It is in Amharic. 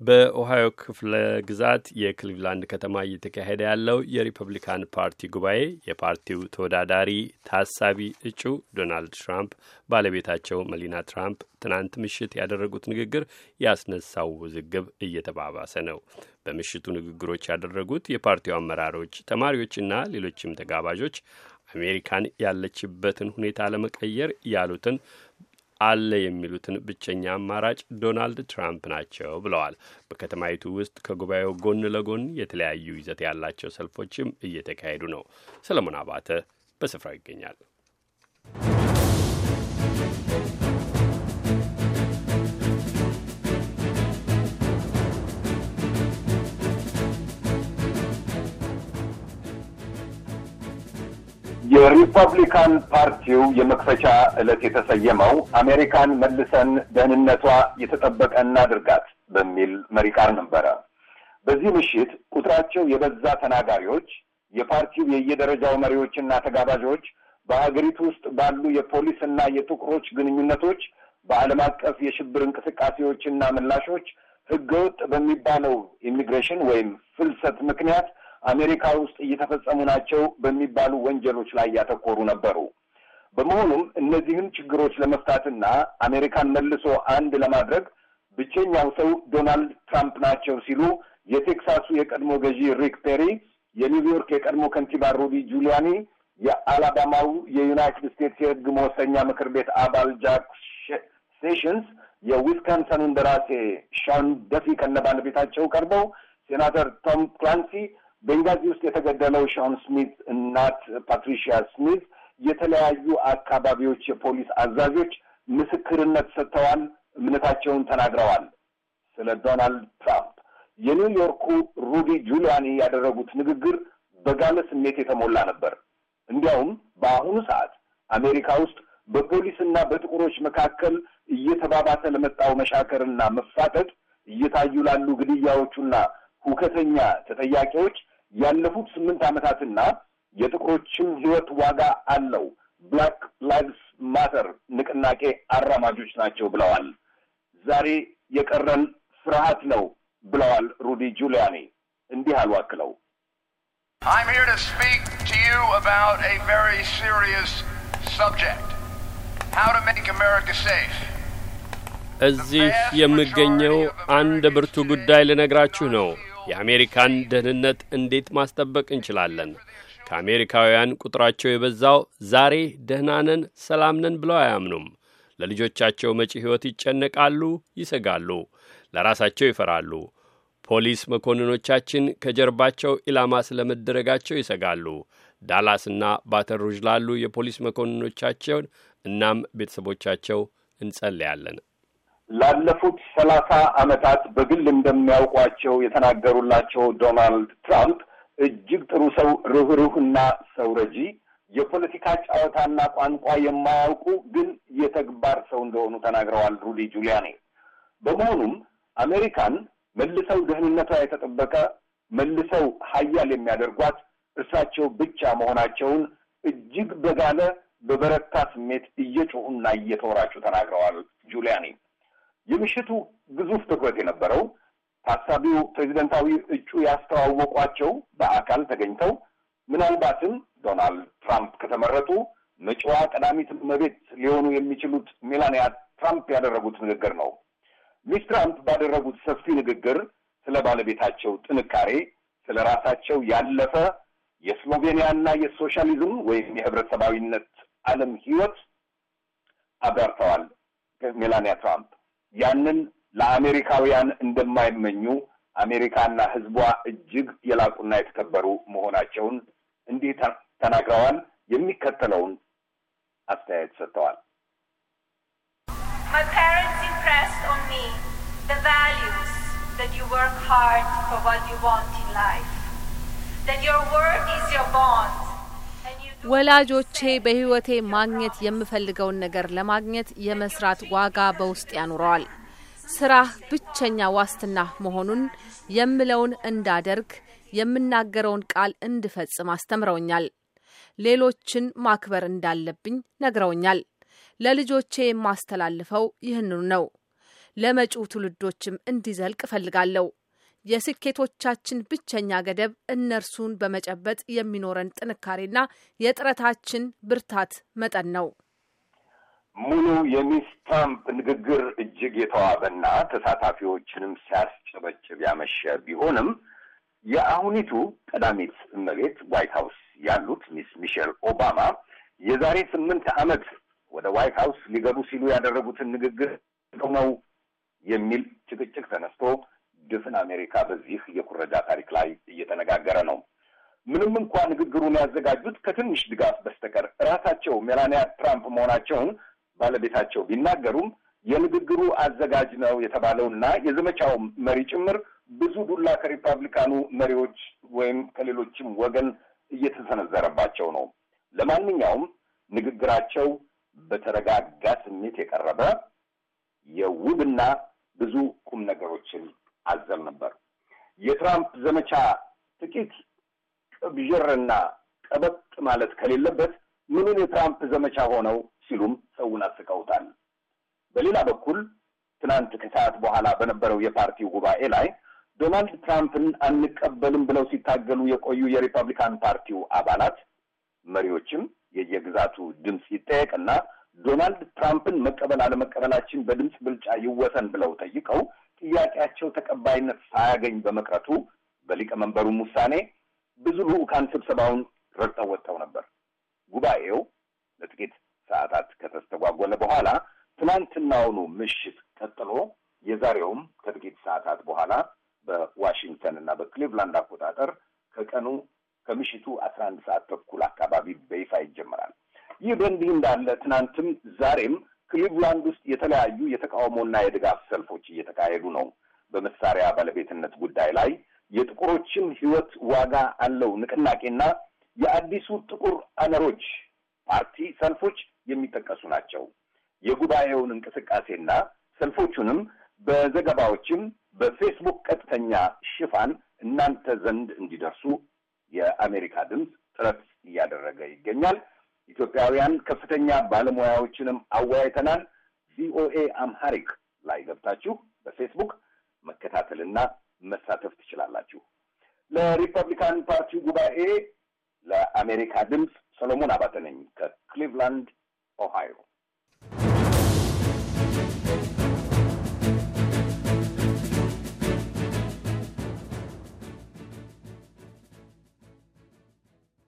በኦሃዮ ክፍለ ግዛት የክሊቭላንድ ከተማ እየተካሄደ ያለው የሪፐብሊካን ፓርቲ ጉባኤ የፓርቲው ተወዳዳሪ ታሳቢ እጩ ዶናልድ ትራምፕ ባለቤታቸው መሊና ትራምፕ ትናንት ምሽት ያደረጉት ንግግር ያስነሳው ውዝግብ እየተባባሰ ነው። በምሽቱ ንግግሮች ያደረጉት የፓርቲው አመራሮች፣ ተማሪዎችና ሌሎችም ተጋባዦች አሜሪካን ያለችበትን ሁኔታ ለመቀየር ያሉትን አለ የሚሉትን ብቸኛ አማራጭ ዶናልድ ትራምፕ ናቸው ብለዋል። በከተማይቱ ውስጥ ከጉባኤው ጎን ለጎን የተለያዩ ይዘት ያላቸው ሰልፎችም እየተካሄዱ ነው። ሰለሞን አባተ በስፍራው ይገኛል። የሪፐብሊካን ፓርቲው የመክፈቻ ዕለት የተሰየመው አሜሪካን መልሰን ደህንነቷ የተጠበቀ እናድርጋት በሚል መሪ ቃል ነበረ። በዚህ ምሽት ቁጥራቸው የበዛ ተናጋሪዎች፣ የፓርቲው የየደረጃው መሪዎችና ተጋባዦች በሀገሪቱ ውስጥ ባሉ የፖሊስና የጥቁሮች ግንኙነቶች፣ በዓለም አቀፍ የሽብር እንቅስቃሴዎችና ምላሾች ህገወጥ በሚባለው ኢሚግሬሽን ወይም ፍልሰት ምክንያት አሜሪካ ውስጥ እየተፈጸሙ ናቸው በሚባሉ ወንጀሎች ላይ ያተኮሩ ነበሩ። በመሆኑም እነዚህን ችግሮች ለመፍታትና አሜሪካን መልሶ አንድ ለማድረግ ብቸኛው ሰው ዶናልድ ትራምፕ ናቸው ሲሉ የቴክሳሱ የቀድሞ ገዢ ሪክ ፔሪ፣ የኒውዮርክ የቀድሞ ከንቲባ ሩዲ ጁሊያኒ፣ የአላባማው የዩናይትድ ስቴትስ የህግ መወሰኛ ምክር ቤት አባል ጄፍ ሴሽንስ፣ የዊስካንሰኑ እንደራሴ ሾን ደፊ ከነ ባለቤታቸው ቀርበው ሴናተር ቶም ክላንሲ ቤንጋዚ ውስጥ የተገደለው ሾን ስሚት እናት ፓትሪሺያ ስሚት የተለያዩ አካባቢዎች የፖሊስ አዛዦች ምስክርነት ሰጥተዋል፣ እምነታቸውን ተናግረዋል። ስለ ዶናልድ ትራምፕ የኒውዮርኩ ሩዲ ጁሊያኒ ያደረጉት ንግግር በጋለ ስሜት የተሞላ ነበር። እንዲያውም በአሁኑ ሰዓት አሜሪካ ውስጥ በፖሊስና በጥቁሮች መካከል እየተባባሰ ለመጣው መሻከርና መፋጠጥ እየታዩ ላሉ ግድያዎችና ሁከቶች ተጠያቂዎች ያለፉት ስምንት ዓመታትና የጥቁሮችም ሕይወት ዋጋ አለው Black Lives Matter ንቅናቄ አራማጆች ናቸው ብለዋል። ዛሬ የቀረን ፍርሃት ነው ብለዋል ሩዲ ጁሊያኒ። እንዲህ አሉ አክለው I'm here to speak to you about a very serious subject. How to make America safe. እዚህ የምገኘው አንድ ብርቱ ጉዳይ ልነግራችሁ ነው። የአሜሪካን ደህንነት እንዴት ማስጠበቅ እንችላለን? ከአሜሪካውያን ቁጥራቸው የበዛው ዛሬ ደህና ነን፣ ሰላም ነን ብለው አያምኑም። ለልጆቻቸው መጪ ሕይወት ይጨነቃሉ፣ ይሰጋሉ፣ ለራሳቸው ይፈራሉ። ፖሊስ መኮንኖቻችን ከጀርባቸው ኢላማ ስለመደረጋቸው ይሰጋሉ። ዳላስና ባተን ሩዥ ላሉ የፖሊስ መኮንኖቻቸውን እናም ቤተሰቦቻቸው እንጸልያለን። ላለፉት ሰላሳ ዓመታት በግል እንደሚያውቋቸው የተናገሩላቸው ዶናልድ ትራምፕ እጅግ ጥሩ ሰው፣ ርኅሩህና ሰው ረጂ፣ የፖለቲካ ጨዋታና ቋንቋ የማያውቁ ግን የተግባር ሰው እንደሆኑ ተናግረዋል ሩዲ ጁሊያኒ። በመሆኑም አሜሪካን መልሰው ደህንነቷ የተጠበቀ መልሰው ሀያል የሚያደርጓት እርሳቸው ብቻ መሆናቸውን እጅግ በጋለ በበረታ ስሜት እየጮሁና እየተወራጩ ተናግረዋል ጁሊያኒ። የምሽቱ ግዙፍ ትኩረት የነበረው ታሳቢው ፕሬዚደንታዊ እጩ ያስተዋወቋቸው በአካል ተገኝተው ምናልባትም ዶናልድ ትራምፕ ከተመረጡ መጪዋ ቀዳሚት እመቤት ሊሆኑ የሚችሉት ሜላኒያ ትራምፕ ያደረጉት ንግግር ነው። ሚስ ትራምፕ ባደረጉት ሰፊ ንግግር ስለ ባለቤታቸው ጥንካሬ፣ ስለ ራሳቸው ያለፈ የስሎቬኒያና የሶሻሊዝም ወይም የህብረተሰባዊነት ዓለም ህይወት አብራርተዋል። ሜላኒያ ትራምፕ ያንን ለአሜሪካውያን እንደማይመኙ አሜሪካና ህዝቧ እጅግ የላቁና የተከበሩ መሆናቸውን እንዲህ ተናግረዋል። የሚከተለውን አስተያየት ሰጥተዋል። that your work is your bond. ወላጆቼ በህይወቴ ማግኘት የምፈልገውን ነገር ለማግኘት የመስራት ዋጋ በውስጥ ያኑረዋል። ስራህ ብቸኛ ዋስትና መሆኑን የምለውን እንዳደርግ የምናገረውን ቃል እንድፈጽም አስተምረውኛል። ሌሎችን ማክበር እንዳለብኝ ነግረውኛል። ለልጆቼ የማስተላልፈው ይህንኑ ነው። ለመጪው ትውልዶችም እንዲዘልቅ እፈልጋለሁ። የስኬቶቻችን ብቸኛ ገደብ እነርሱን በመጨበጥ የሚኖረን ጥንካሬና የጥረታችን ብርታት መጠን ነው። ሙሉ የሚስ ትራምፕ ንግግር እጅግ የተዋበና ተሳታፊዎችንም ሲያስጨበጭብ ያመሸ ቢሆንም የአሁኒቱ ቀዳሚት እመቤት ዋይት ሀውስ ያሉት ሚስ ሚሼል ኦባማ የዛሬ ስምንት ዓመት ወደ ዋይት ሀውስ ሊገቡ ሲሉ ያደረጉትን ንግግር ነው የሚል ጭቅጭቅ ተነስቶ ድፍን አሜሪካ በዚህ የኩረጃ ታሪክ ላይ እየተነጋገረ ነው። ምንም እንኳ ንግግሩን ያዘጋጁት ከትንሽ ድጋፍ በስተቀር ራሳቸው ሜላኒያ ትራምፕ መሆናቸውን ባለቤታቸው ቢናገሩም የንግግሩ አዘጋጅ ነው የተባለውና የዘመቻው መሪ ጭምር ብዙ ዱላ ከሪፐብሊካኑ መሪዎች ወይም ከሌሎችም ወገን እየተሰነዘረባቸው ነው። ለማንኛውም ንግግራቸው በተረጋጋ ስሜት የቀረበ የውብና ብዙ ቁም ነገሮችን አዘል ነበር። የትራምፕ ዘመቻ ጥቂት ቅብዥርና ቀበጥ ማለት ከሌለበት ምኑን የትራምፕ ዘመቻ ሆነው ሲሉም ሰውን አስቀውታል። በሌላ በኩል ትናንት ከሰዓት በኋላ በነበረው የፓርቲው ጉባኤ ላይ ዶናልድ ትራምፕን አንቀበልም ብለው ሲታገሉ የቆዩ የሪፐብሊካን ፓርቲው አባላት መሪዎችም የየግዛቱ ድምፅ ይጠየቅና ዶናልድ ትራምፕን መቀበል አለመቀበላችን በድምፅ ብልጫ ይወሰን ብለው ጠይቀው ጥያቄያቸው ተቀባይነት ሳያገኝ በመቅረቱ በሊቀመንበሩም ውሳኔ ብዙ ልዑካን ስብሰባውን ረግጠው ወጥተው ነበር። ጉባኤው ለጥቂት ሰዓታት ከተስተጓጎለ በኋላ ትናንትናውኑ ምሽት ቀጥሎ የዛሬውም ከጥቂት ሰዓታት በኋላ በዋሽንግተን እና በክሊቭላንድ አቆጣጠር ከቀኑ ከምሽቱ አስራ አንድ ሰዓት ተኩል አካባቢ በይፋ ይጀመራል። ይህ በእንዲህ እንዳለ ትናንትም ዛሬም ክሊቭላንድ ውስጥ የተለያዩ የተቃውሞና የድጋፍ ሰልፎች እየተካሄዱ ነው። በመሳሪያ ባለቤትነት ጉዳይ ላይ የጥቁሮችን ሕይወት ዋጋ አለው ንቅናቄና የአዲሱ ጥቁር አነሮች ፓርቲ ሰልፎች የሚጠቀሱ ናቸው። የጉባኤውን እንቅስቃሴና ሰልፎቹንም በዘገባዎችም በፌስቡክ ቀጥተኛ ሽፋን እናንተ ዘንድ እንዲደርሱ የአሜሪካ ድምፅ ጥረት እያደረገ ይገኛል። ኢትዮጵያውያን ከፍተኛ ባለሙያዎችንም አወያይተናል። VOA Amharic ላይ ገብታችሁ በፌስቡክ መከታተልና መሳተፍ ትችላላችሁ። ለሪፐብሊካን ፓርቲው ጉባኤ ለአሜሪካ ድምፅ ሰሎሞን አባተ ነኝ ከክሊቭላንድ ኦሃዮ።